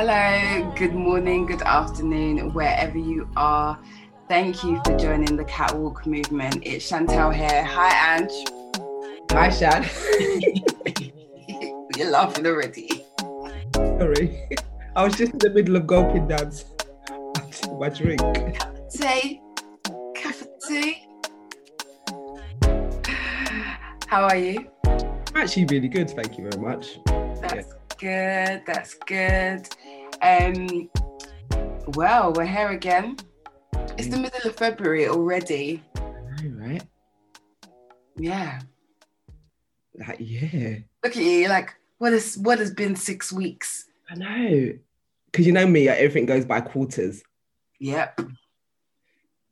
Hello, good morning, good afternoon, wherever you are. Thank you for joining the Catwalk movement. It's Chantel here. Hi, Ange. Hi, Shan. You're laughing already. Sorry. I was just in the middle of gulping down my drink. Tea. Cafe How are you? I'm actually really good, thank you very much. That's yeah. Good. That's good. Um, well, we're here again. It's the middle of February already. know, right? Yeah. Like, yeah. Look at you, like, what is what has been six weeks? I know. Because you know me, everything goes by quarters. Yep.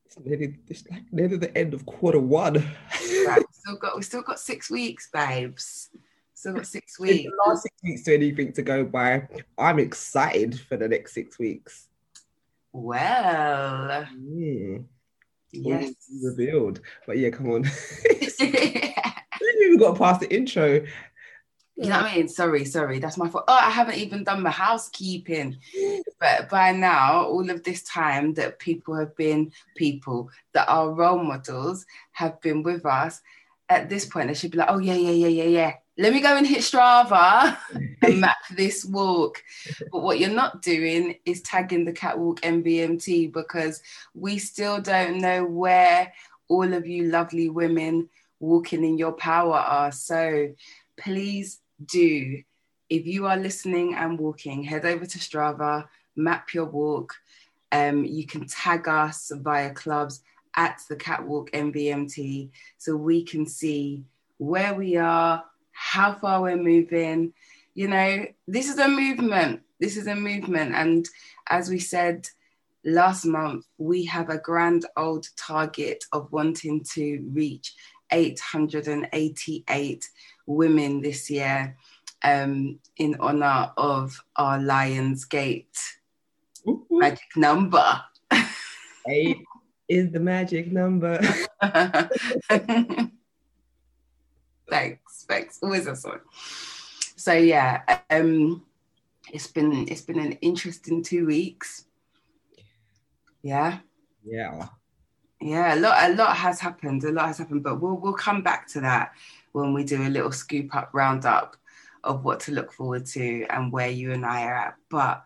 It's nearly, it's like nearly the end of quarter one. right, we still got we still got six weeks, babes. Got six weeks. last six weeks to anything to go by. I'm excited for the next six weeks. Well. Yeah. Yes. Revealed. But yeah, come on. we even got past the intro. You know what I mean? Sorry, sorry, that's my fault. Oh, I haven't even done my housekeeping. But by now, all of this time that people have been people that are role models have been with us, at this point, they should be like, oh, yeah, yeah, yeah, yeah, yeah. Let me go and hit Strava and map this walk. But what you're not doing is tagging the catwalk MVMT because we still don't know where all of you lovely women walking in your power are. So please do, if you are listening and walking, head over to Strava, map your walk. Um, you can tag us via clubs at the Catwalk MVMT so we can see where we are, how far we're moving. You know, this is a movement. This is a movement. And as we said last month, we have a grand old target of wanting to reach 888 women this year um, in honor of our Lions Gate Ooh. magic number. Eight is the magic number. thanks, Always a song. So yeah, um, it's been it's been an interesting two weeks. Yeah. Yeah. Yeah, a lot a lot has happened. A lot has happened, but we'll we'll come back to that when we do a little scoop up roundup of what to look forward to and where you and I are at. But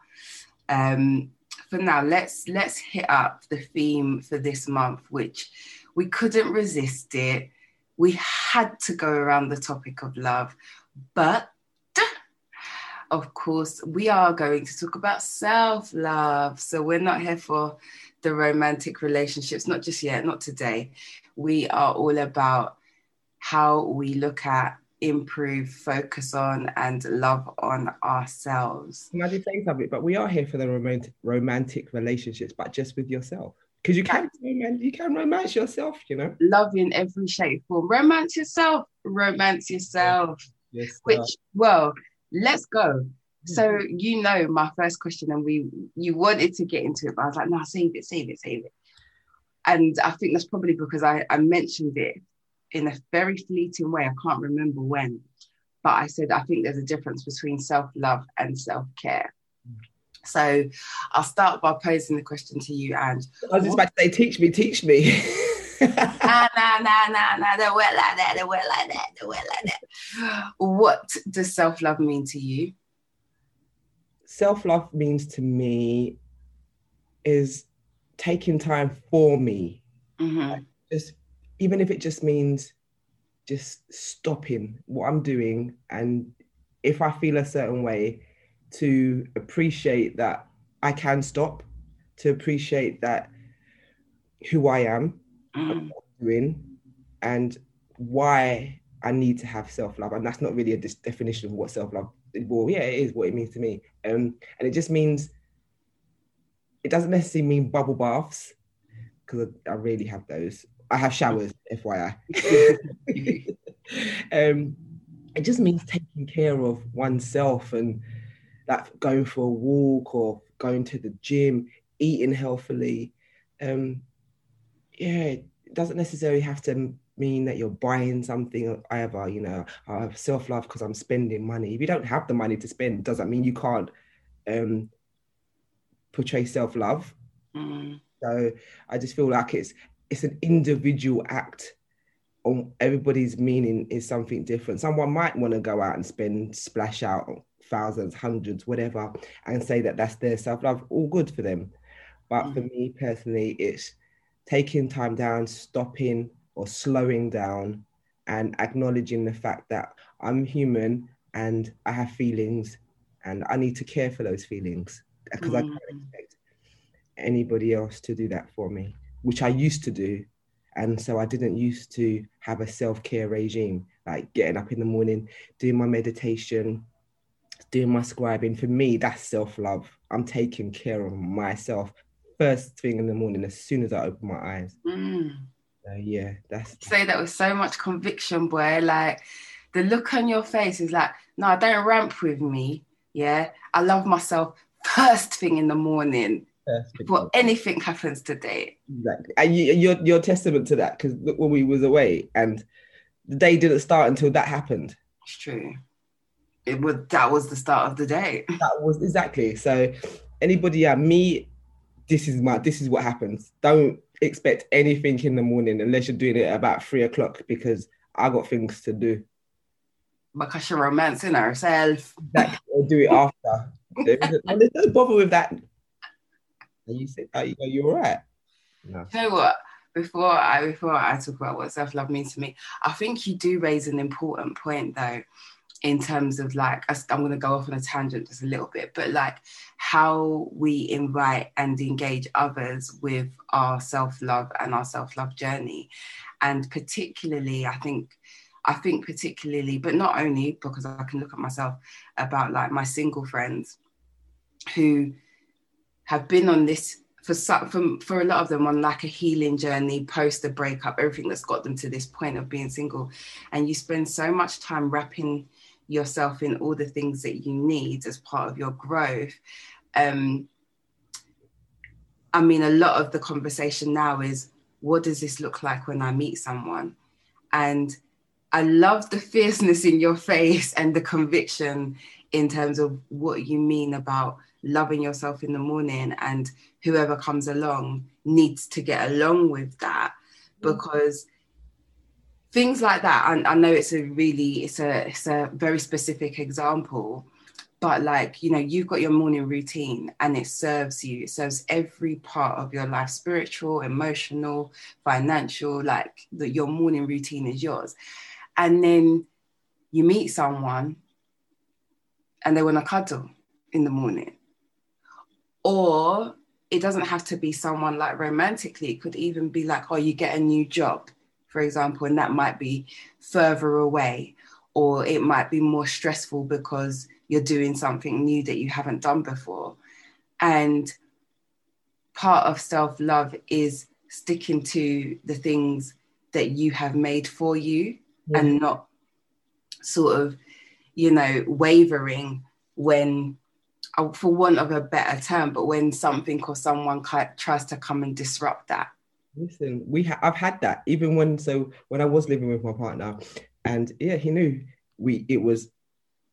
um, for now, let's let's hit up the theme for this month, which we couldn't resist it. We had to go around the topic of love, but of course, we are going to talk about self love. So we're not here for the romantic relationships, not just yet, not today. We are all about how we look at improve, focus on, and love on ourselves. Can I just say something? But we are here for the romantic romantic relationships, but just with yourself. Because you can you can romance yourself, you know. Love in every shape form. Romance yourself. Romance yourself. Yes. Which well, let's go. Hmm. So you know my first question, and we you wanted to get into it, but I was like, no, save it, save it, save it. And I think that's probably because I, I mentioned it in a very fleeting way. I can't remember when, but I said I think there's a difference between self love and self care. So I'll start by posing the question to you, and I was just about to say, teach me, teach me. nah, nah, nah, nah, nah, don't work like that, don't work like that, don't work like that. What does self love mean to you? Self love means to me is taking time for me. Mm-hmm. Just even if it just means just stopping what I'm doing and if I feel a certain way to appreciate that I can stop, to appreciate that who I am, mm. doing, and why I need to have self love. And that's not really a dis- definition of what self love. Well, yeah, it is what it means to me. Um, and it just means it doesn't necessarily mean bubble baths because I, I really have those. I have showers, FYI. um, it just means taking care of oneself and that going for a walk or going to the gym, eating healthily. Um, yeah, it doesn't necessarily have to mean that you're buying something either, you know, I have self-love because I'm spending money. If you don't have the money to spend, does that mean you can't um, portray self love. Mm. So I just feel like it's it's an individual act. On everybody's meaning is something different. Someone might want to go out and spend splash out thousands, hundreds, whatever, and say that that's their self love. All good for them. But mm. for me personally, it's taking time down, stopping or slowing down, and acknowledging the fact that I'm human and I have feelings and I need to care for those feelings because mm. I can't expect anybody else to do that for me, which I used to do. And so I didn't used to have a self care regime, like getting up in the morning, doing my meditation, doing my scribing. For me, that's self love. I'm taking care of myself first thing in the morning as soon as I open my eyes. Mm. Uh, yeah, that's. Say that with so much conviction, boy. Like the look on your face is like, no, don't ramp with me. Yeah, I love myself first thing in the morning before anything happens today. Exactly, and you, you're you're testament to that because when we was away and the day didn't start until that happened. It's true. It was that was the start of the day. That was exactly so. Anybody, yeah, me. This is my. This is what happens. Don't expect anything in the morning unless you're doing it at about three o'clock because I got things to do because she's romancing herself. Exactly. Or do it after. there's no bother with that. And you say, oh, you know, you're right. No. You know what? Before I before I talk about what self love means to me, I think you do raise an important point though, in terms of like I'm going to go off on a tangent just a little bit, but like how we invite and engage others with our self love and our self love journey, and particularly I think I think particularly, but not only because I can look at myself about like my single friends who have been on this for for, for a lot of them on like a healing journey post the breakup, everything that's got them to this point of being single. And you spend so much time wrapping yourself in all the things that you need as part of your growth. Um, I mean, a lot of the conversation now is what does this look like when I meet someone? And I love the fierceness in your face and the conviction in terms of what you mean about loving yourself in the morning and whoever comes along needs to get along with that mm. because things like that I, I know it's a really it's a it's a very specific example but like you know you've got your morning routine and it serves you. It serves every part of your life spiritual emotional financial like the, your morning routine is yours. And then you meet someone and they want to cuddle in the morning. Or it doesn't have to be someone like romantically, it could even be like, oh, you get a new job, for example, and that might be further away, or it might be more stressful because you're doing something new that you haven't done before. And part of self love is sticking to the things that you have made for you yeah. and not sort of, you know, wavering when, uh, for want of a better term, but when something or someone tries to come and disrupt that. Listen, we ha- I've had that even when so when I was living with my partner, and yeah, he knew we it was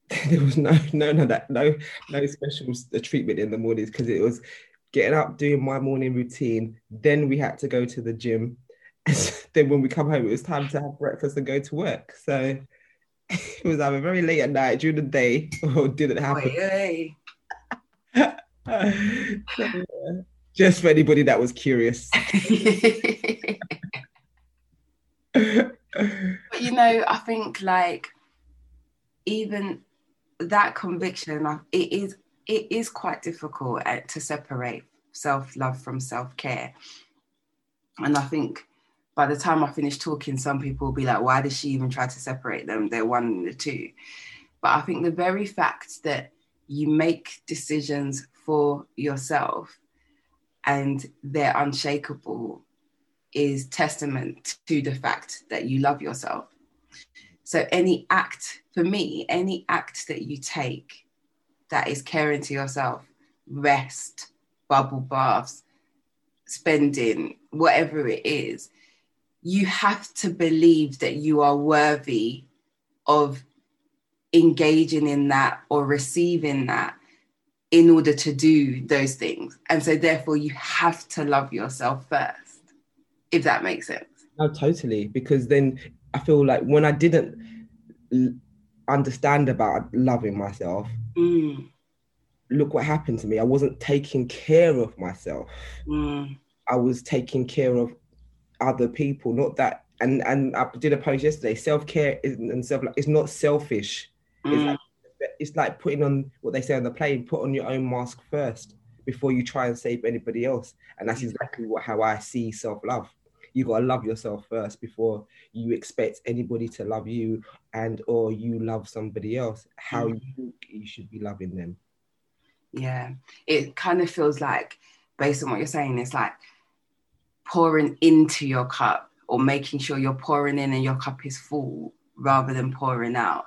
there was no no no that no no special uh, treatment in the mornings because it was getting up doing my morning routine then we had to go to the gym then when we come home, it was time to have breakfast and go to work. So it was either very late at night during the day or didn't happen. so, just for anybody that was curious. but you know, I think like even that conviction, it is it is quite difficult uh, to separate self love from self care, and I think by the time I finish talking, some people will be like, why does she even try to separate them? They're one and the two. But I think the very fact that you make decisions for yourself and they're unshakable is testament to the fact that you love yourself. So, any act, for me, any act that you take that is caring to yourself, rest, bubble baths, spending, whatever it is, you have to believe that you are worthy of engaging in that or receiving that in order to do those things. And so therefore you have to love yourself first, if that makes sense. No, totally. Because then I feel like when I didn't understand about loving myself, mm. look what happened to me. I wasn't taking care of myself. Mm. I was taking care of other people. Not that, and and I did a post yesterday. Self care and self it's not selfish. Mm. It's like it's like putting on what they say on the plane. Put on your own mask first before you try and save anybody else. And that's exactly what how I see self love. You gotta love yourself first before you expect anybody to love you and or you love somebody else. How mm. you you should be loving them. Yeah, it kind of feels like, based on what you're saying, it's like pouring into your cup or making sure you're pouring in and your cup is full rather than pouring out.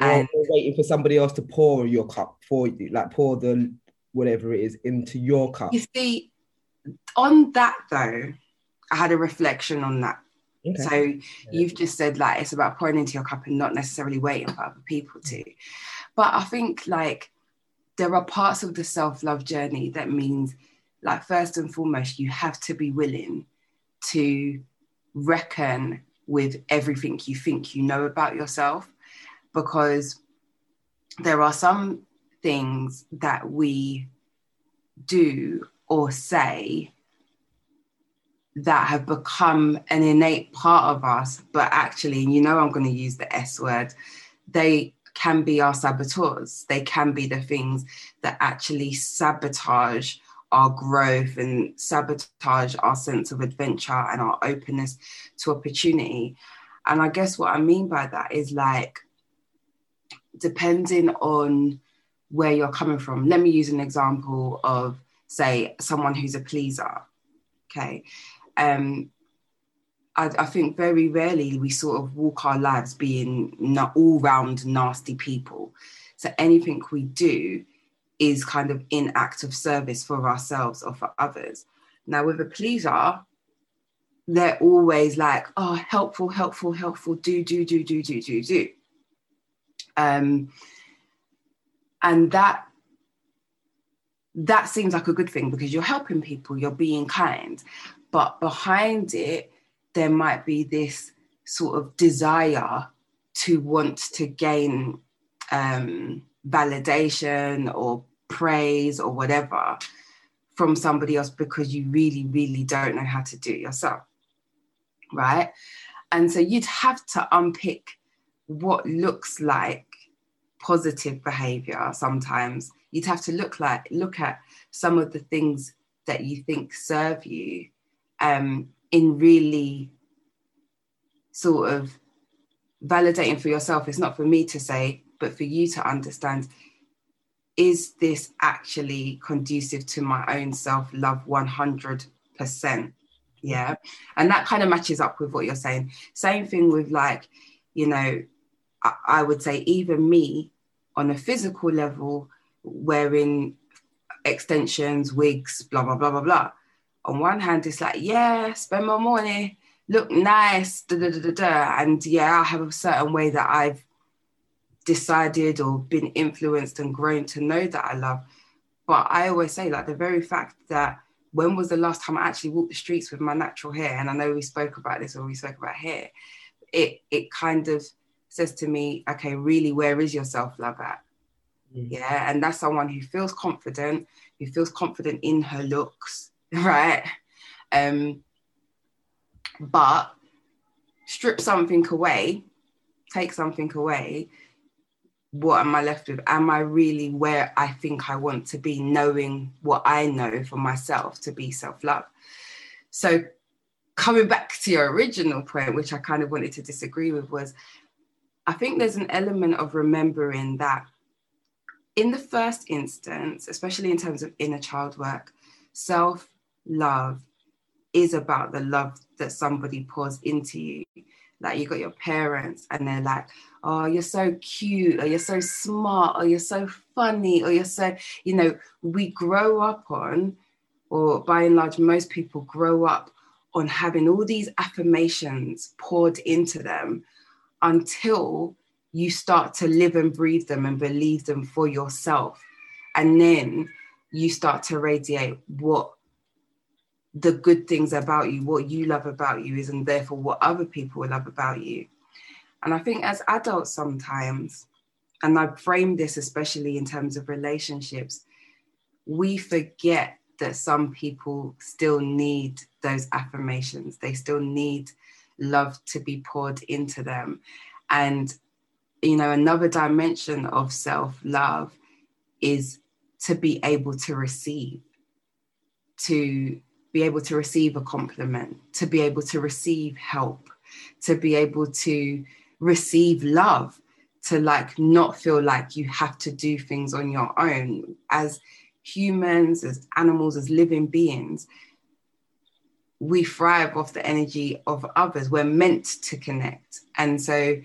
And waiting for somebody else to pour your cup for you, like pour the whatever it is into your cup. You see, on that though, I had a reflection on that. Okay. So yeah. you've just said like it's about pouring into your cup and not necessarily waiting for other people to. But I think like there are parts of the self-love journey that means like first and foremost, you have to be willing to reckon with everything you think you know about yourself because there are some things that we do or say that have become an innate part of us, but actually, and you know, I'm going to use the S word, they can be our saboteurs. They can be the things that actually sabotage our growth and sabotage our sense of adventure and our openness to opportunity. And I guess what I mean by that is like, depending on where you're coming from, let me use an example of, say, someone who's a pleaser. Okay. Um, I, I, think very rarely we sort of walk our lives being all round nasty people. So anything we do is kind of in act of service for ourselves or for others. Now, with a pleaser, they're always like, oh, helpful, helpful, helpful, do, do, do, do, do, do, do. Um, and that that seems like a good thing because you're helping people, you're being kind. But behind it, there might be this sort of desire to want to gain um, validation or praise or whatever from somebody else because you really, really don't know how to do it yourself. Right. And so you'd have to unpick what looks like positive behavior sometimes. You'd have to look like look at some of the things that you think serve you um, in really sort of validating for yourself. It's not for me to say, but for you to understand is this actually conducive to my own self love 100%? Yeah. And that kind of matches up with what you're saying. Same thing with like, you know, I, would say even me on a physical level, wearing extensions, wigs, blah, blah, blah, blah, blah. On one hand, it's like, yeah, spend my money, look nice, da, da, da, da, da. And yeah, I have a certain way that I've decided or been influenced and grown to know that I love. But I always say, like, the very fact that when was the last time I actually walked the streets with my natural hair? And I know we spoke about this or we spoke about hair. It it kind of says to me, okay, really, where is your self-love at? Mm. Yeah. And that's someone who feels confident, who feels confident in her looks, right? Um, but strip something away, take something away, what am I left with? Am I really where I think I want to be, knowing what I know for myself to be self love? So, coming back to your original point, which I kind of wanted to disagree with, was I think there's an element of remembering that in the first instance, especially in terms of inner child work, self love is about the love that somebody pours into you. Like you got your parents and they're like, oh, you're so cute, or you're so smart, or you're so funny, or you're so, you know, we grow up on, or by and large, most people grow up on having all these affirmations poured into them until you start to live and breathe them and believe them for yourself. and then you start to radiate what the good things about you, what you love about you is, and therefore what other people love about you. And I think as adults, sometimes, and I frame this especially in terms of relationships, we forget that some people still need those affirmations. They still need love to be poured into them. And, you know, another dimension of self love is to be able to receive, to be able to receive a compliment, to be able to receive help, to be able to receive love, to like not feel like you have to do things on your own. As humans, as animals, as living beings, we thrive off the energy of others. We're meant to connect. And so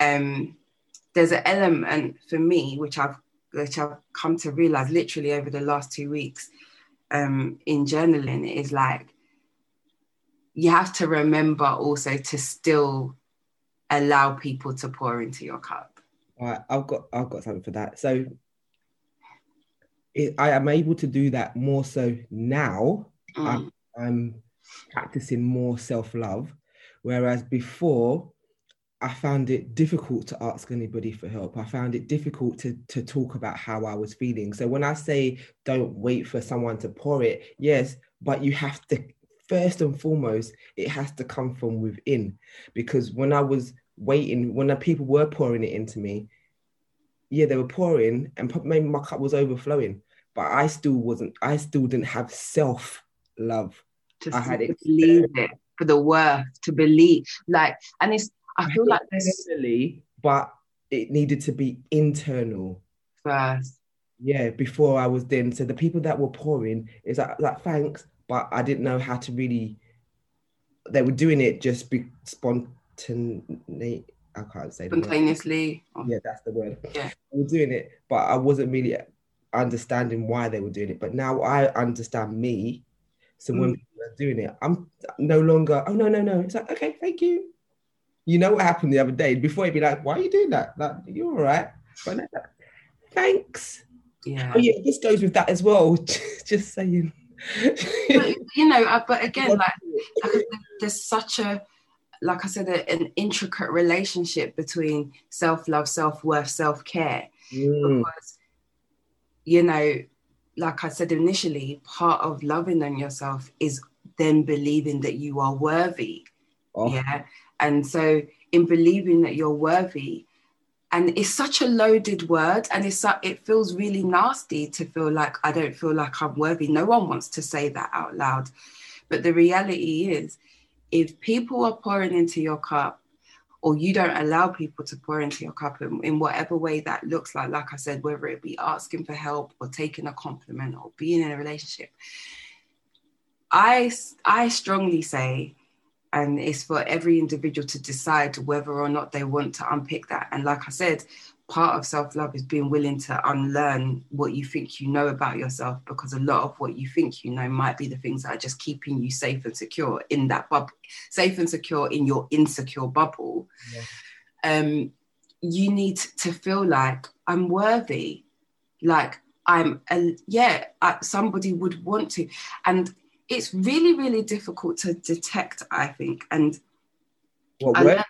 um, there's an element for me, which I've which I've come to realize literally over the last two weeks um, in journaling is like you have to remember also to still allow people to pour into your cup. All right, I've got I've got something for that. So it, I am able to do that more so now. Mm. I'm, I'm practicing more self love, whereas before I found it difficult to ask anybody for help. I found it difficult to, to talk about how I was feeling. So when I say don't wait for someone to pour it, yes, but you have to, first and foremost, it has to come from within. Because when I was waiting, when the people were pouring it into me, yeah, they were pouring and maybe my cup was overflowing, but I still wasn't, I still didn't have self love. To I had it believe it for the worth to believe like and it's I feel like this, but it needed to be internal first. Yeah, before I was then. So the people that were pouring is like, like thanks, but I didn't know how to really. They were doing it just be spontaneously. I can't say spontaneously. Yeah, that's the word. Yeah, they were doing it, but I wasn't really understanding why they were doing it. But now I understand me. So mm. when people are doing it, I'm no longer. Oh no, no, no! It's like okay, thank you you know what happened the other day? Before you'd be like, why are you doing that? Like, you're all right. But thanks. Yeah. Oh, yeah, this goes with that as well. Just saying. but, you know, uh, but again, like, like there's such a, like I said, a, an intricate relationship between self love, self worth, self care. Mm. Because, you know, like I said initially, part of loving on yourself is then believing that you are worthy. Oh. Yeah. And so, in believing that you're worthy, and it's such a loaded word, and it's it feels really nasty to feel like I don't feel like I'm worthy. No one wants to say that out loud, but the reality is, if people are pouring into your cup, or you don't allow people to pour into your cup in, in whatever way that looks like, like I said, whether it be asking for help or taking a compliment or being in a relationship, I I strongly say and it's for every individual to decide whether or not they want to unpick that. And like i said part of self-love is being willing to unlearn what you think you know about yourself because a lot of what you think you know might be the things that are just keeping you safe and secure in that bubble safe and secure in your insecure bubble yeah. um you need to feel like i'm worthy like i'm a, yeah I, somebody would want to and it's really, really difficult to detect, I think. And what worthiness?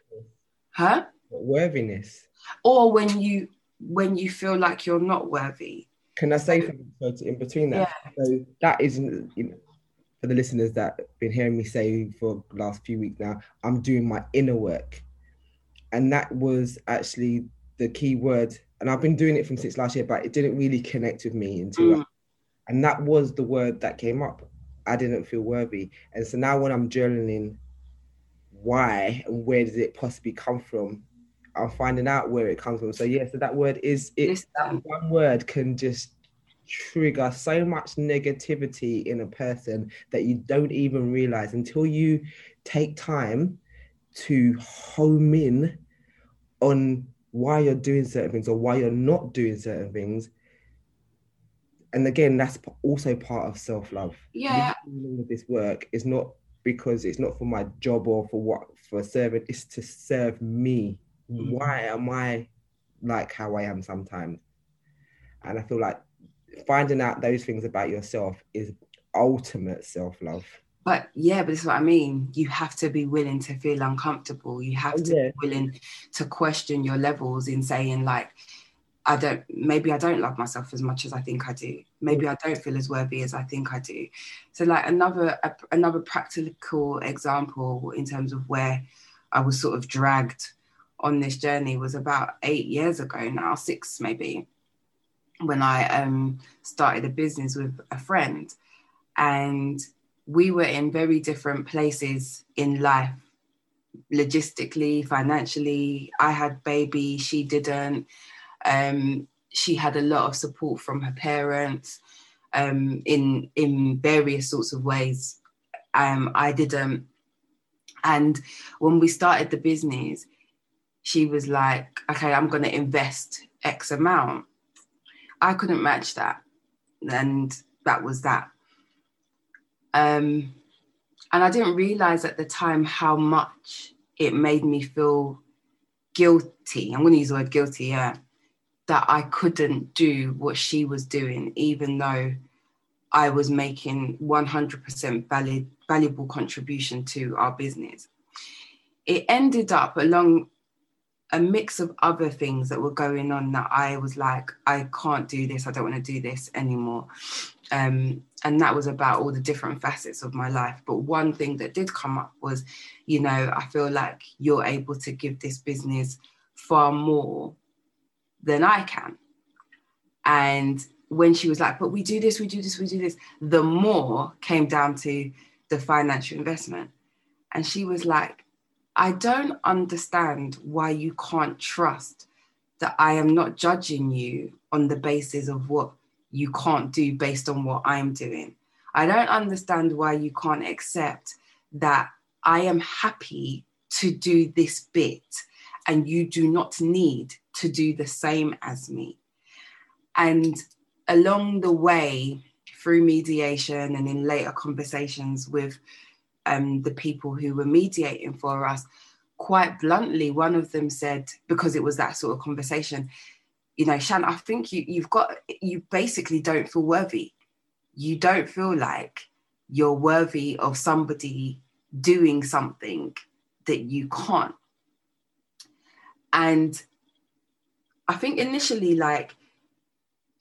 Huh? What worthiness? Or when you when you feel like you're not worthy. Can I say something in between that? Yeah. So that isn't you know, for the listeners that have been hearing me say for the last few weeks now, I'm doing my inner work. And that was actually the key word. And I've been doing it from since last year, but it didn't really connect with me until mm. and that was the word that came up. I didn't feel worthy. And so now when I'm journaling why and where does it possibly come from, I'm finding out where it comes from. So yeah, so that word is it that one word can just trigger so much negativity in a person that you don't even realize until you take time to home in on why you're doing certain things or why you're not doing certain things and again, that's also part of self love. Yeah. This work is not because it's not for my job or for what for serving. It's to serve me. Mm-hmm. Why am I like how I am sometimes? And I feel like finding out those things about yourself is ultimate self-love but yeah but this is what i mean you have to be willing to feel uncomfortable you have to yeah. be willing to question your levels in saying like I don't maybe I don't love myself as much as I think I do. Maybe I don't feel as worthy as I think I do. So like another a, another practical example in terms of where I was sort of dragged on this journey was about 8 years ago now, 6 maybe, when I um started a business with a friend and we were in very different places in life logistically, financially. I had baby, she didn't um, she had a lot of support from her parents um, in in various sorts of ways. Um, I didn't, and when we started the business, she was like, "Okay, I'm going to invest X amount." I couldn't match that, and that was that. Um, and I didn't realize at the time how much it made me feel guilty. I'm going to use the word guilty, yeah, that I couldn't do what she was doing, even though I was making 100% valid, valuable contribution to our business. It ended up along a mix of other things that were going on that I was like, I can't do this. I don't want to do this anymore. Um, and that was about all the different facets of my life. But one thing that did come up was, you know, I feel like you're able to give this business far more than I can. And when she was like, but we do this, we do this, we do this, the more came down to the financial investment. And she was like, I don't understand why you can't trust that I am not judging you on the basis of what you can't do based on what I'm doing. I don't understand why you can't accept that I am happy to do this bit and you do not need to do the same as me. And along the way, through mediation and in later conversations with um, the people who were mediating for us, quite bluntly, one of them said, because it was that sort of conversation, you know, Shan, I think you, you've got, you basically don't feel worthy. You don't feel like you're worthy of somebody doing something that you can't. And I think initially, like,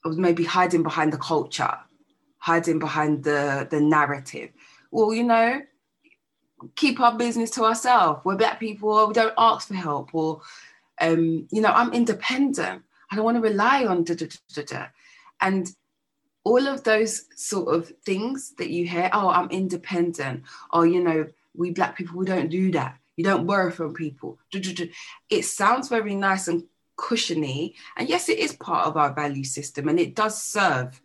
I was maybe hiding behind the culture, hiding behind the the narrative. Well, you know, keep our business to ourselves. We're black people, we don't ask for help, or um, you know, I'm independent. I don't want to rely on da, da, da, da, and all of those sort of things that you hear. Oh, I'm independent. Or you know, we black people we don't do that. You don't worry from people. It sounds very nice and cushiony. And yes, it is part of our value system and it does serve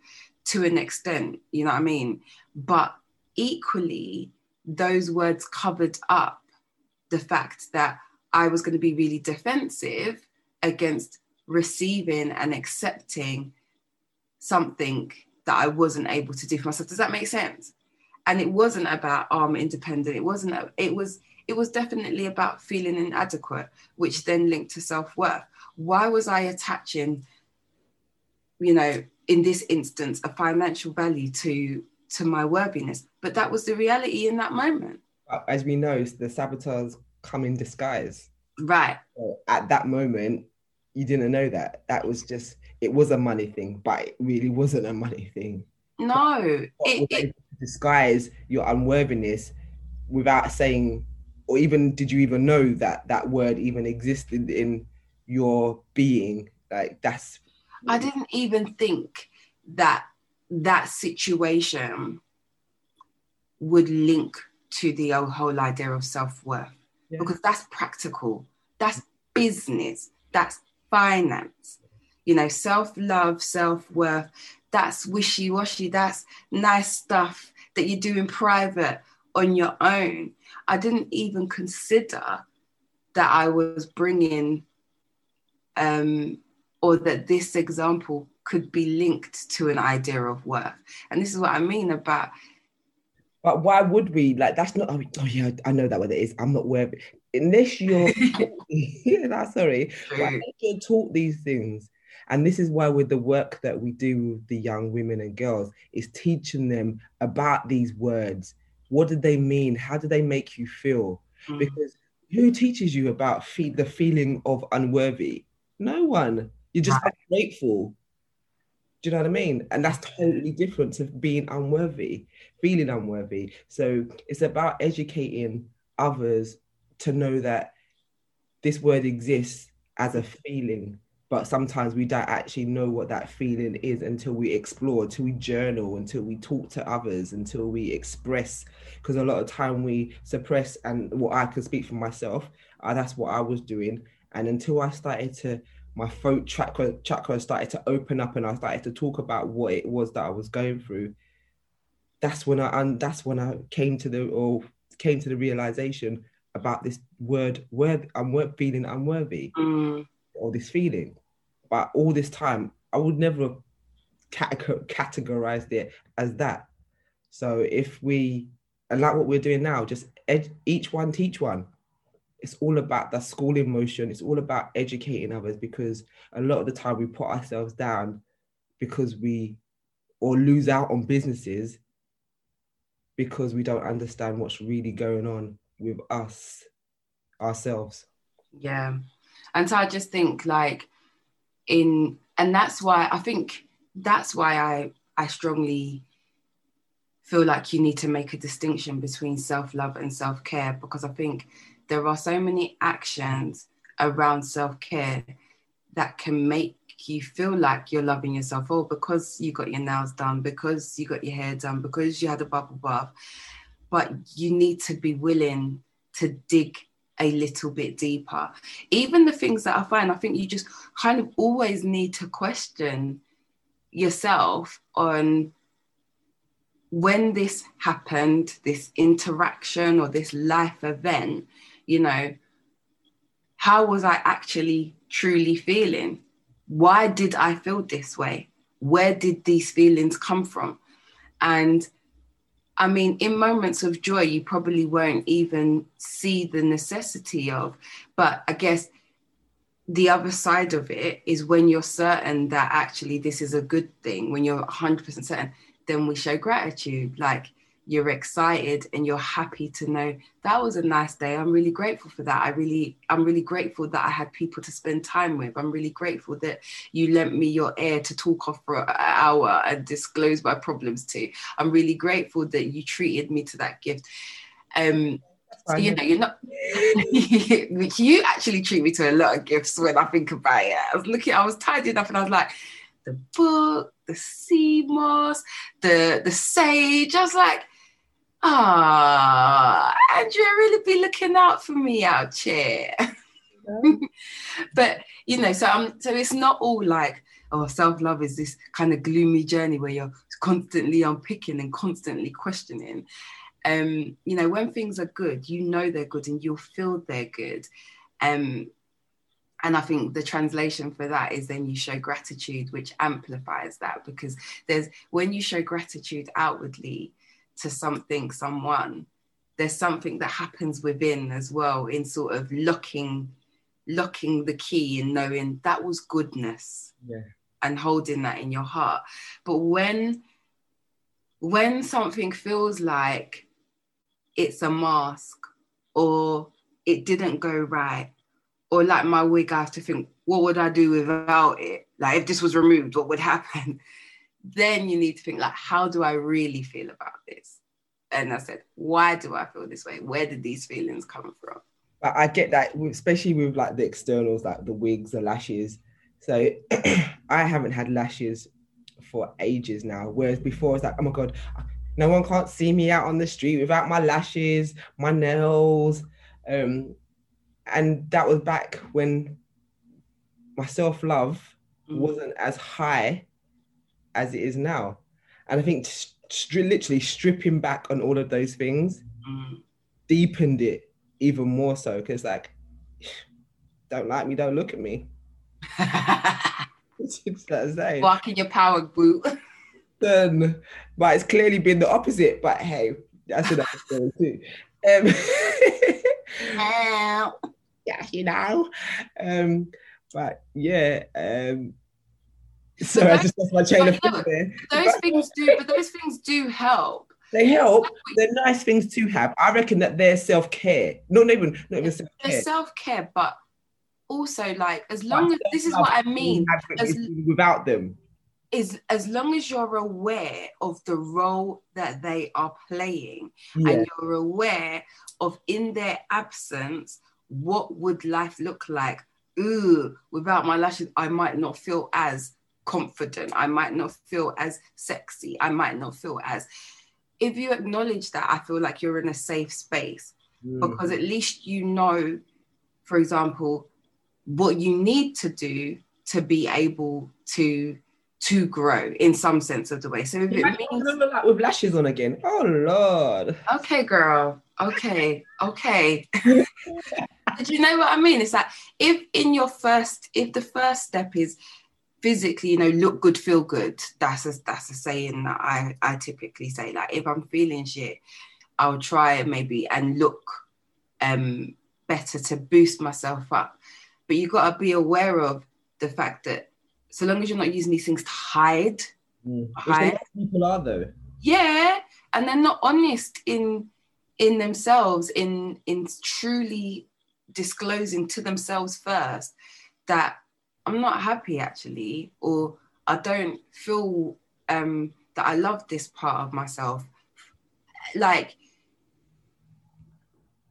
to an extent, you know what I mean? But equally, those words covered up the fact that I was going to be really defensive against receiving and accepting something that I wasn't able to do for myself. Does that make sense? And it wasn't about oh, I'm independent. It wasn't. It was. It was definitely about feeling inadequate, which then linked to self worth why was I attaching, you know, in this instance, a financial value to to my worthiness? But that was the reality in that moment. Uh, as we know, the saboteurs come in disguise. Right. So at that moment, you didn't know that. That was just it was a money thing, but it really wasn't a money thing. No, it, it disguise your unworthiness without saying, or even did you even know that that word even existed in your being like that's i didn't even think that that situation would link to the whole idea of self-worth. Yeah. because that's practical. That's business. That's finance. You know self-love self-worth that's wishy-washy that's nice stuff that you do in private on your own. I didn't even consider that i was bringing um, or that this example could be linked to an idea of worth. And this is what I mean about. But why would we? Like, that's not. Oh, oh yeah, I know that what it is. I'm not worthy. Unless you're. yeah, that's sorry. Unless you're taught these things And this is why with the work that we do with the young women and girls is teaching them about these words. What do they mean? How do they make you feel? Mm. Because who teaches you about fe- the feeling of unworthy? No one. You're just right. grateful. Do you know what I mean? And that's totally different to being unworthy, feeling unworthy. So it's about educating others to know that this word exists as a feeling but sometimes we don't actually know what that feeling is until we explore until we journal until we talk to others until we express because a lot of time we suppress and what i can speak for myself uh, that's what i was doing and until i started to my throat chakra chakra started to open up and i started to talk about what it was that i was going through that's when i and that's when i came to the or came to the realization about this word word i'm feeling unworthy mm. or this feeling but all this time, I would never have categorized it as that. So if we, and like what we're doing now, just ed- each one teach one. It's all about the school in motion. It's all about educating others because a lot of the time we put ourselves down because we or lose out on businesses because we don't understand what's really going on with us ourselves. Yeah. And so I just think like in and that's why I think that's why I I strongly feel like you need to make a distinction between self-love and self-care because I think there are so many actions around self-care that can make you feel like you're loving yourself or because you got your nails done because you got your hair done because you had a bubble bath but you need to be willing to dig a little bit deeper. Even the things that I find, I think you just kind of always need to question yourself on when this happened, this interaction or this life event, you know, how was I actually truly feeling? Why did I feel this way? Where did these feelings come from? And I mean, in moments of joy, you probably won't even see the necessity of, but I guess the other side of it is when you're certain that actually this is a good thing, when you're 100% certain, then we show gratitude. Like, you're excited and you're happy to know that was a nice day i'm really grateful for that i really i'm really grateful that i had people to spend time with i'm really grateful that you lent me your ear to talk off for an hour and disclose my problems to i'm really grateful that you treated me to that gift um so, you know, you're not. you actually treat me to a lot of gifts when I think about it. I was looking, I was tidying up, and I was like, the book, the sea moss, the the sage. I was like, ah, Andrea really be looking out for me out here. But you know, so um, so it's not all like oh, self love is this kind of gloomy journey where you're constantly unpicking and constantly questioning. Um, you know, when things are good, you know they're good and you'll feel they're good. Um, and I think the translation for that is then you show gratitude, which amplifies that because there's when you show gratitude outwardly, to something, someone, there's something that happens within as well in sort of locking locking the key and knowing that was goodness yeah. and holding that in your heart. But when when something feels like it's a mask or it didn't go right or like my wig i have to think what would i do without it? Like if this was removed what would happen then you need to think like, how do I really feel about this? And I said, why do I feel this way? Where did these feelings come from? I get that, especially with like the externals, like the wigs, the lashes. So I haven't had lashes for ages now. Whereas before it's like, oh my god, no one can't see me out on the street without my lashes, my nails. Um, and that was back when my self love mm. wasn't as high as it is now. And I think st- literally stripping back on all of those things mm. deepened it even more so because, like, don't like me, don't look at me. Walk in your power boot. then, but it's clearly been the opposite. But hey, that's another story too. Um, yeah, you know. Um, but yeah, um, So I just lost my chain of thought there. Those things do, but those things do help. They help. They're nice things to have. I reckon that they're self care. Not even not even self care. They're self care, but also like as long as this is what I mean. As, without them, is as long as you're aware of the role that they are playing, yeah. and you're aware of in their absence, what would life look like? Ooh, without my lashes, I might not feel as confident. I might not feel as sexy. I might not feel as. If you acknowledge that, I feel like you're in a safe space mm. because at least you know, for example, what you need to do to be able to to grow in some sense of the way. So if it means that with lashes on again. Oh lord. Okay, girl. Okay. Okay. do you know what I mean? It's like if in your first, if the first step is physically, you know, look good, feel good. That's a that's a saying that I I typically say. Like if I'm feeling shit, I'll try maybe and look um better to boost myself up. But you gotta be aware of the fact that so long as you're not using these things to hide, mm. hide people are though. Yeah, and they're not honest in in themselves in in truly disclosing to themselves first that I'm not happy actually, or I don't feel um, that I love this part of myself. Like,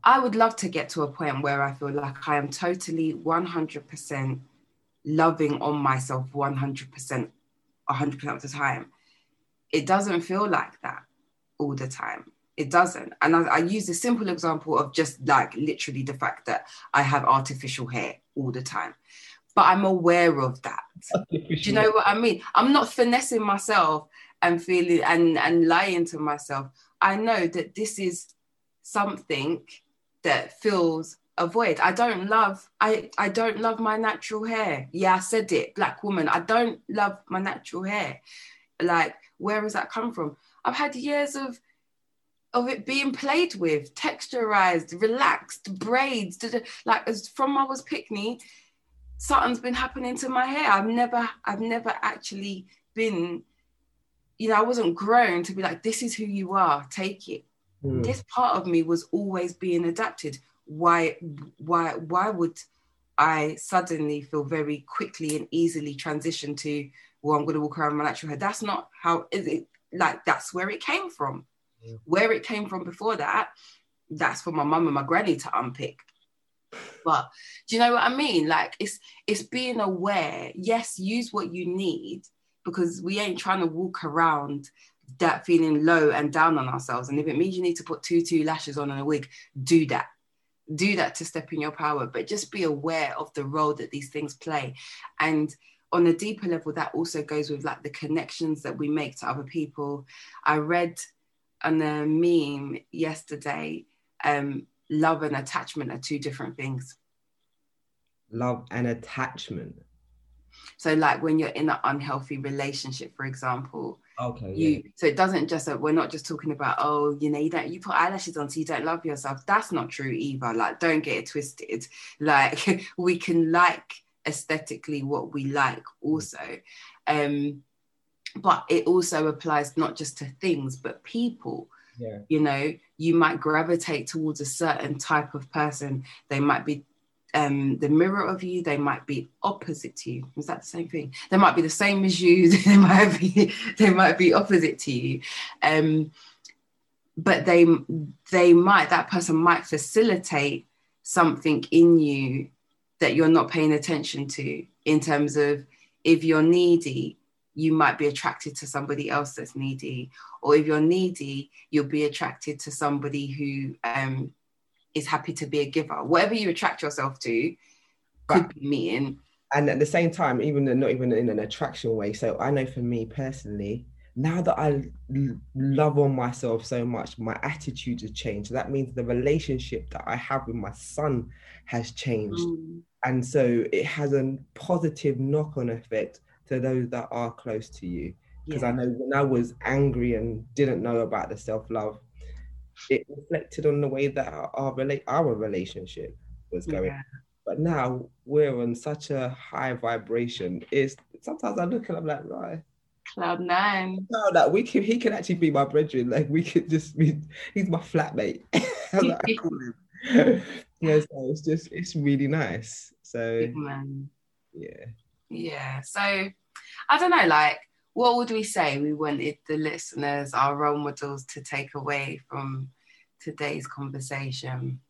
I would love to get to a point where I feel like I am totally 100% loving on myself 100%, 100% of the time. It doesn't feel like that all the time. It doesn't. And I, I use a simple example of just like literally the fact that I have artificial hair all the time but I'm aware of that. Do you know what I mean? I'm not finessing myself and feeling and and lying to myself. I know that this is something that fills a void. I don't love I I don't love my natural hair. Yeah, I said it, black woman. I don't love my natural hair. Like where has that come from? I've had years of of it being played with, texturized, relaxed, braids, like as from I was pickney something's been happening to my hair. I've never, I've never actually been, you know, I wasn't grown to be like, this is who you are, take it. Mm. This part of me was always being adapted. Why, why, why would I suddenly feel very quickly and easily transition to, well, I'm going to walk around my natural hair? That's not how is it like that's where it came from. Mm. Where it came from before that, that's for my mum and my granny to unpick. But do you know what I mean? Like it's it's being aware. Yes, use what you need because we ain't trying to walk around that feeling low and down on ourselves. And if it means you need to put two two lashes on and a wig, do that. Do that to step in your power, but just be aware of the role that these things play. And on a deeper level, that also goes with like the connections that we make to other people. I read on a meme yesterday um, love and attachment are two different things. Love and attachment. So, like when you're in an unhealthy relationship, for example, okay, you yeah. so it doesn't just uh, we're not just talking about oh, you know, you don't you put eyelashes on so you don't love yourself. That's not true either. Like, don't get it twisted. Like, we can like aesthetically what we like also. Um, but it also applies not just to things but people yeah. you know you might gravitate towards a certain type of person. They might be um, the mirror of you. They might be opposite to you. Is that the same thing? They might be the same as you. They might be they might be opposite to you. Um, but they they might that person might facilitate something in you that you're not paying attention to in terms of if you're needy you might be attracted to somebody else that's needy. Or if you're needy you'll be attracted to somebody who um, is happy to be a giver. Whatever you attract yourself to could be mean and at the same time even not even in an attraction way. So i know for me personally now that i love on myself so much my attitude has changed. That means the relationship that i have with my son has changed. Mm. and so it has a positive knock-on effect to those that are close to you. Because yeah. I know when I was angry and didn't know about the self love, it reflected on the way that our our, rela- our relationship was going. Yeah. But now we're on such a high vibration. It's sometimes I look and I'm like, right. Cloud nine. No, that we can. He can actually be my brethren. Like we could just be. He's my flatmate. like I call him. yeah, so it's just it's really nice. So yeah, yeah. So I don't know. Like, what would we say? We wanted the listeners, our role models, to take away from today's conversation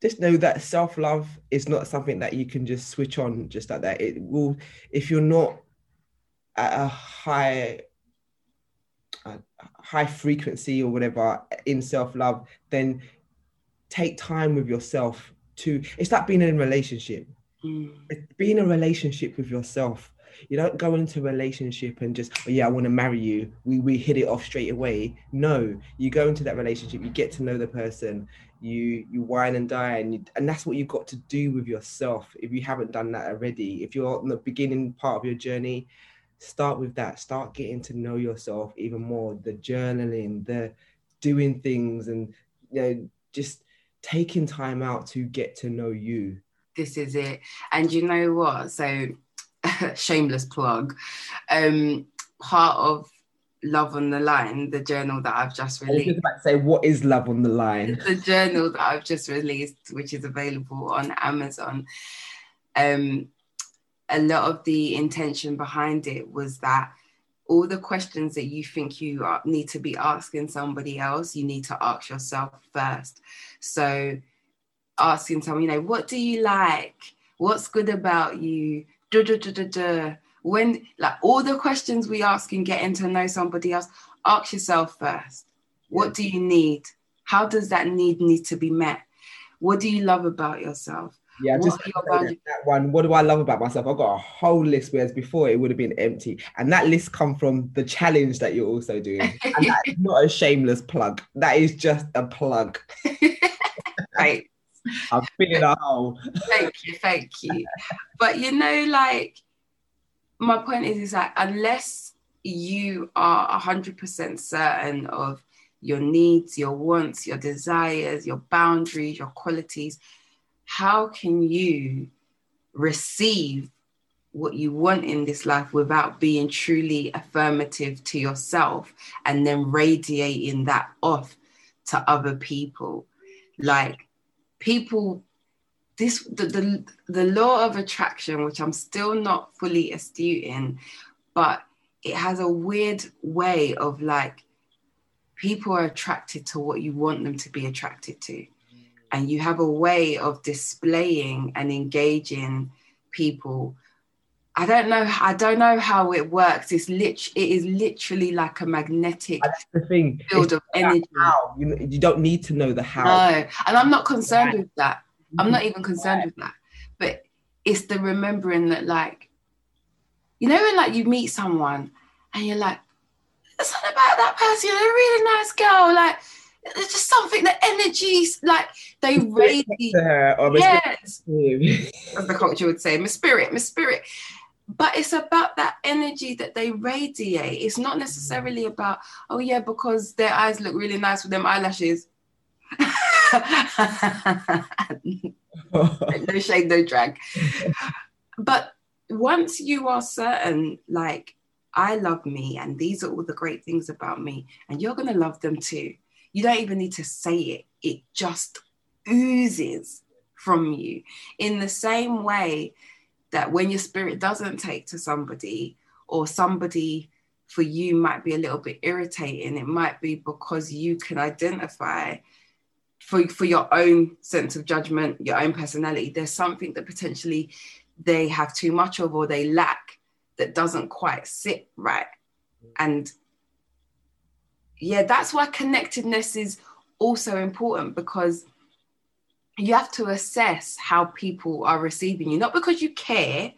just know that self love is not something that you can just switch on just like that. It will, if you're not at a high, a high frequency or whatever in self love, then take time with yourself to. It's like being in a relationship. Mm. Being in a relationship with yourself. You don't go into a relationship and just, oh, yeah, I want to marry you. We we hit it off straight away. No, you go into that relationship, you get to know the person, you you wine and dine and, and that's what you've got to do with yourself. If you haven't done that already if you're on the beginning part of your journey start with that. Start getting to know yourself even more. The journaling the doing things and you know just taking time out to get to know you. This is it. And you know what? So shameless plug um part of Love on the Line, the journal that I've just released. I was about to say, what is Love on the Line? the journal that I've just released, which is available on Amazon. Um, a lot of the intention behind it was that all the questions that you think you are, need to be asking somebody else, you need to ask yourself first. So, asking someone, you know, what do you like? What's good about you? Duh, duh, duh, when like all the questions we ask in getting to know somebody else, ask yourself first. What do you need? How does that need need to be met? What do you love about yourself? Yeah, what just that one. What do I love about myself? I've got a whole list, whereas before it would have been empty. And that list come from the challenge that you're also doing. and that is not a shameless plug. That is just a plug. right. I'm feeling a hole. thank you, thank you. But you know, like my point is, is that unless you are 100% certain of your needs, your wants, your desires, your boundaries, your qualities, how can you receive what you want in this life without being truly affirmative to yourself and then radiating that off to other people? Like, people this the, the the law of attraction which i'm still not fully astute in but it has a weird way of like people are attracted to what you want them to be attracted to. And you have a way of displaying and engaging people i don't know i don't know how it works it's lit it is literally like a magnetic That's the thing field it's of energy how. You, you don't need to know the how no and i'm not concerned with that I'm not even concerned with that. But it's the remembering that, like, you know, when like you meet someone and you're like, there's something about that person, they're a really nice girl. Like, there's just something, the energies, like they radiate. yes. As the culture would say, my spirit, my spirit. But it's about that energy that they radiate. It's not necessarily about, oh yeah, because their eyes look really nice with them eyelashes. no shade, no drag. But once you are certain, like, I love me and these are all the great things about me, and you're going to love them too. You don't even need to say it, it just oozes from you in the same way that when your spirit doesn't take to somebody or somebody for you might be a little bit irritating, it might be because you can identify for, for your own sense of judgment, your own personality, there's something that potentially they have too much of or they lack that doesn't quite sit right. And yeah, that's why connectedness is also important because you have to assess how people are receiving you, not because you care,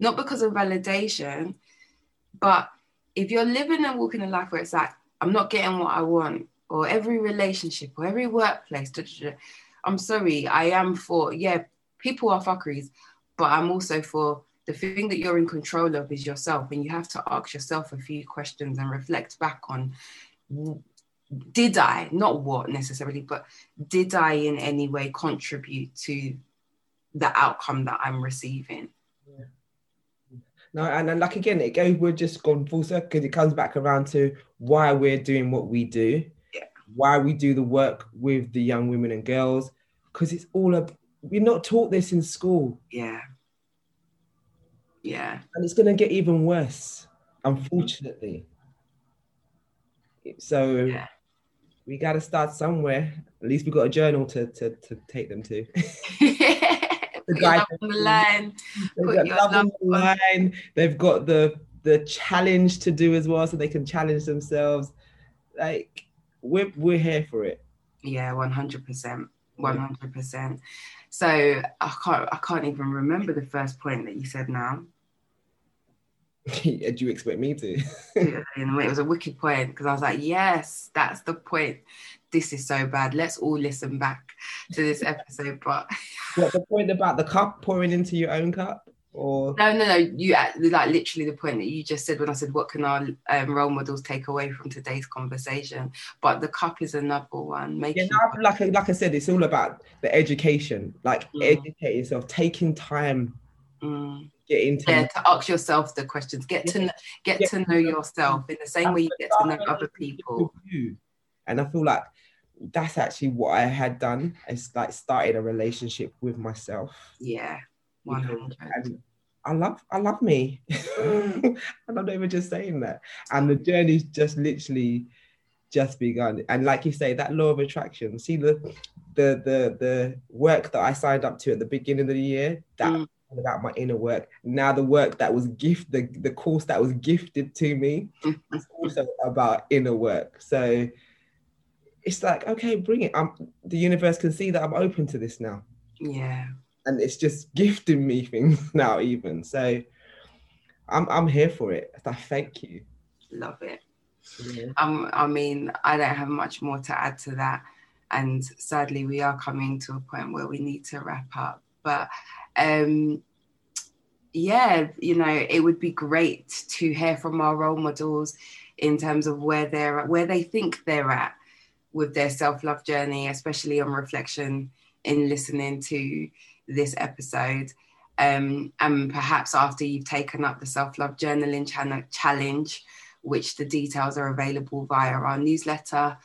not because of validation, but if you're living and walking a life where it's like, I'm not getting what I want, or every relationship or every workplace. Da, da, da. I'm sorry, I am for, yeah, people are fuckeries, but I'm also for the thing that you're in control of is yourself. And you have to ask yourself a few questions and reflect back on did I, not what necessarily, but did I in any way contribute to the outcome that I'm receiving? No, and then like again, it goes. We're just gone full circle because it comes back around to why we're doing what we do, yeah. why we do the work with the young women and girls, because it's all a. We're not taught this in school. Yeah. Yeah. And it's going to get even worse, unfortunately. So yeah. We got to start somewhere. At least we got a journal to to, to take them to. the guy on the line. They've got on the line. They've got the the challenge to do as well, so they can challenge themselves. Like we're we're here for it. Yeah, one hundred percent, one hundred percent. So I can't I can't even remember the first point that you said now. Do you expect me to? it was a wicked point because I was like, yes, that's the point. This is so bad. Let's all listen back to this episode. But what the point about the cup pouring into your own cup? Or no, no, no. You like literally the point that you just said when I said, "What can our um, role models take away from today's conversation?" But the cup is another one. Making yeah, like like I said, it's all about the education. Like mm. educate yourself, taking time. Mm get into yeah, to ask yourself the questions. Get to know, get, to know yourself in the same way you get to know other people. And i feel like that's actually what i had done it's like started a relationship with myself. Yeah 100 and I love I love me. and I'm not even just saying that. And the journey's just literally just begun. And like you say, that law of attraction, see the the the the work that I signed up to at the beginning of the year, that mm about my inner work. Now the work that was gift the, the course that was gifted to me is also about inner work. So it's like, okay, bring it. I'm the universe can see that I'm open to this now. Yeah. And it's just gifting me things now, even. So I'm I'm here for it. I thank you. Love it. Yeah. Um, I mean, I don't have much more to add to that. And sadly, we are coming to a point where we need to wrap up. But um, yeah, you know, it would be great to hear from our role models in terms of where they're where they think they're at with their self-love journey, especially on reflection in listening to this episode. Um, and perhaps after you've taken up the self-love journaling challenge, which the details are available via our newsletter,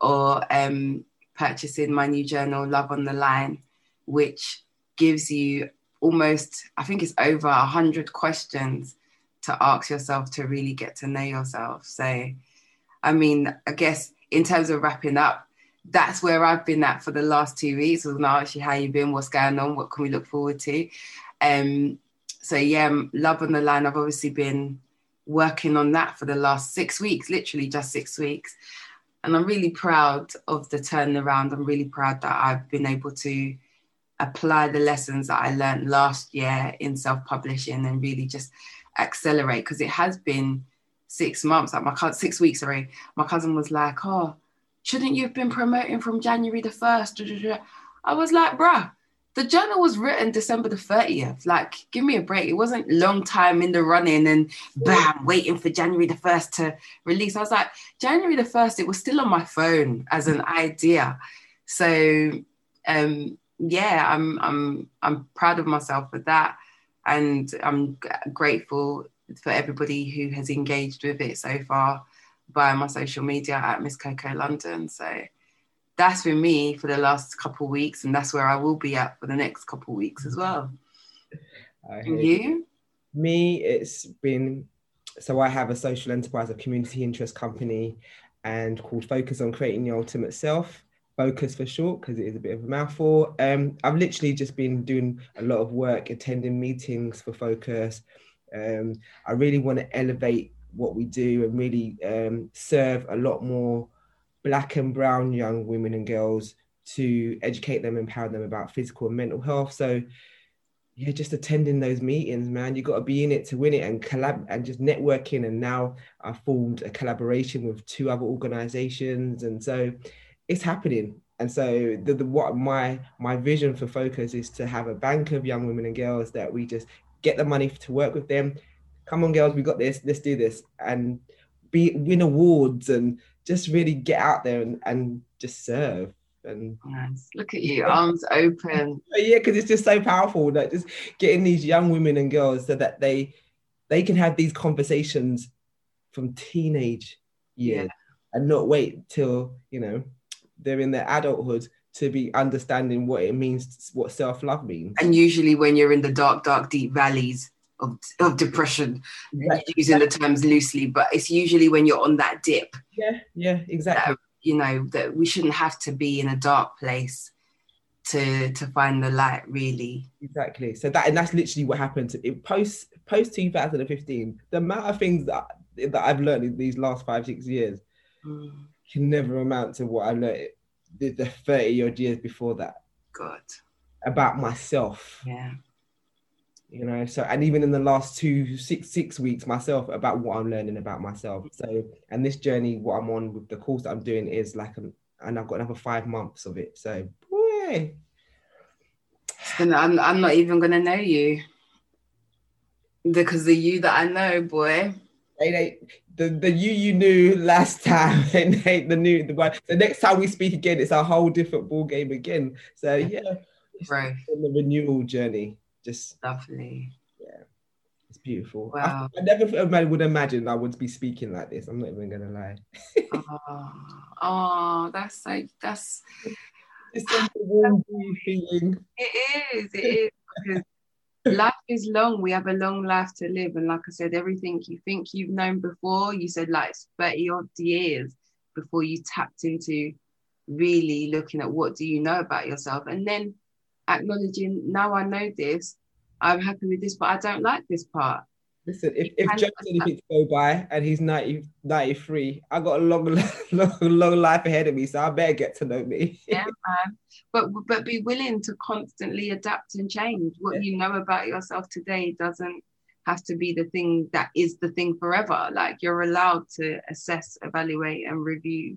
or um, purchasing my new journal, Love on the Line, which gives you almost, I think it's over a hundred questions to ask yourself to really get to know yourself. So, I mean, I guess in terms of wrapping up, that's where I've been at for the last two weeks. Was now actually how you been, what's going on, what can we look forward to? Um, so yeah, love on the line. I've obviously been working on that for the last six weeks, literally just six weeks. And I'm really proud of the turnaround. I'm really proud that I've been able to apply the lessons that I learned last year in self publishing and really just accelerate because it has been six months. Like my cousin, six weeks. Sorry, my cousin was like, "Oh, shouldn't you have been promoting from January the first? I was like, "Bruh." The journal was written December the 30th. Like, give me a break. It wasn't long time in the running and bam, waiting for January the 1st to release. I was like, January the 1st, it was still on my phone as an idea. So um, yeah, I'm I'm I'm proud of myself for that, and I'm grateful for everybody who has engaged with it so far via my social media at Miss Coco London. So that's been me for the last couple of weeks, and that's where I will be at for the next couple of weeks as well. And you? Me, it's been so I have a social enterprise, a community interest company, and called Focus on Creating Your Ultimate Self. Focus for short because it is a bit of a mouthful. Um, I've literally just been doing a lot of work, attending meetings for Focus. Um, I really want to elevate what we do and really um, serve a lot more black and brown young women and girls to educate them, empower them about physical and mental health. So, yeah, just attending those meetings, man. You got to be in it to win it and collab and just networking. And now I formed a collaboration with two other organizations, and so it's happening. And so the, the what my my vision for focus is to have a bank of young women and girls that we just get the money to work with them. Come on, girls, we got this. Let's do this and be win awards and just really get out there and, and just serve. And nice. look at you, arms open. yeah, because it's just so powerful that just getting these young women and girls so that they they can have these conversations from teenage years yeah. and not wait till you know they're in their adulthood to be understanding what it means what self-love means. And usually when you're in the dark dark deep valleys of, of depression right. using the terms loosely but it's usually when you're on that dip yeah yeah exactly. that, you know that we shouldn't have to be in a dark place to to find the light really. Exactly. So that and that's literally what happened to it post post 2015 the amount of things that that i've learned in these last five six years mm. Can never amount to what i learned the, the 30 odd years before that. God. About myself. Yeah. You know so and even in the last two six six weeks myself about what i'm learning about myself. So and this journey what i'm on with the course that i'm doing is like an, and i've got another five months of it. So boy. And I'm, I'm not even gonna know you. Because the you that i know boy. They, they, the, the you you knew last time and ain't the new the one. The next time we speak again it's a whole different ball game again. So yeah right. on the renewal journey. Just lovely. yeah it's beautiful. Wow. I, I never would imagine I would be speaking like this. I'm not even gonna lie. Oh, oh that's like that's it's a warm feeling. It is it is life is long. We have a long life to live. And like I said, everything you think you've known before, you said like 30 odd years before you tapped into really looking at what do you know about yourself. And then acknowledging, now I know this, I'm happy with this, but I don't like this part. Listen, if, if Joe said anything to go by and he's 90, 93, I got a long, long, long life ahead of me, so I better get to know me. yeah, man. But but be willing to constantly adapt and change. What yeah. you know about yourself today doesn't have to be the thing that is the thing forever. Like you're allowed to assess, evaluate, and review.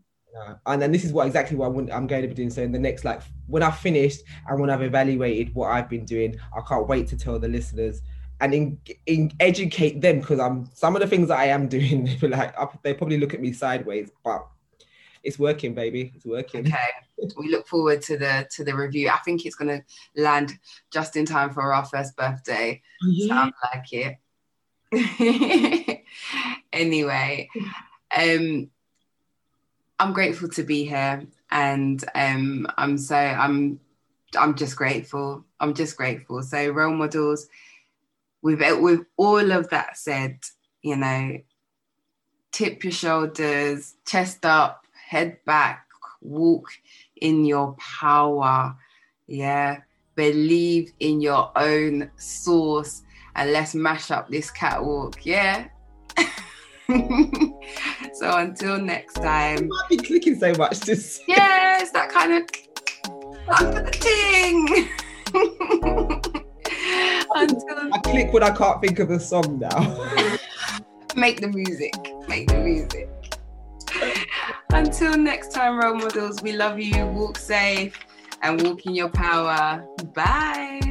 And then this is what exactly what I'm going to be doing. So in the next, like when I've finished and when I've evaluated what I've been doing, I can't wait to tell the listeners and in, in educate them because I'm some of the things that I am doing. They like they probably look at me sideways, but it's working, baby. It's working. Okay, we look forward to the to the review. I think it's going to land just in time for our first birthday. Oh, yeah. Sounds like it. anyway, um, I'm grateful to be here, and um, I'm so I'm I'm just grateful. I'm just grateful. So role models with with all of that said, you know, tip your shoulders, chest up, head back, walk in your power. Yeah. Believe in your own source and let's mash up this catwalk. Yeah. so until next time. You might be clicking so much. Just yes, that kind of under the ting. Until I click when I can't think of a song now. Make the music. Make the music. Until next time, role models, we love you. Walk safe and walk in your power. Bye.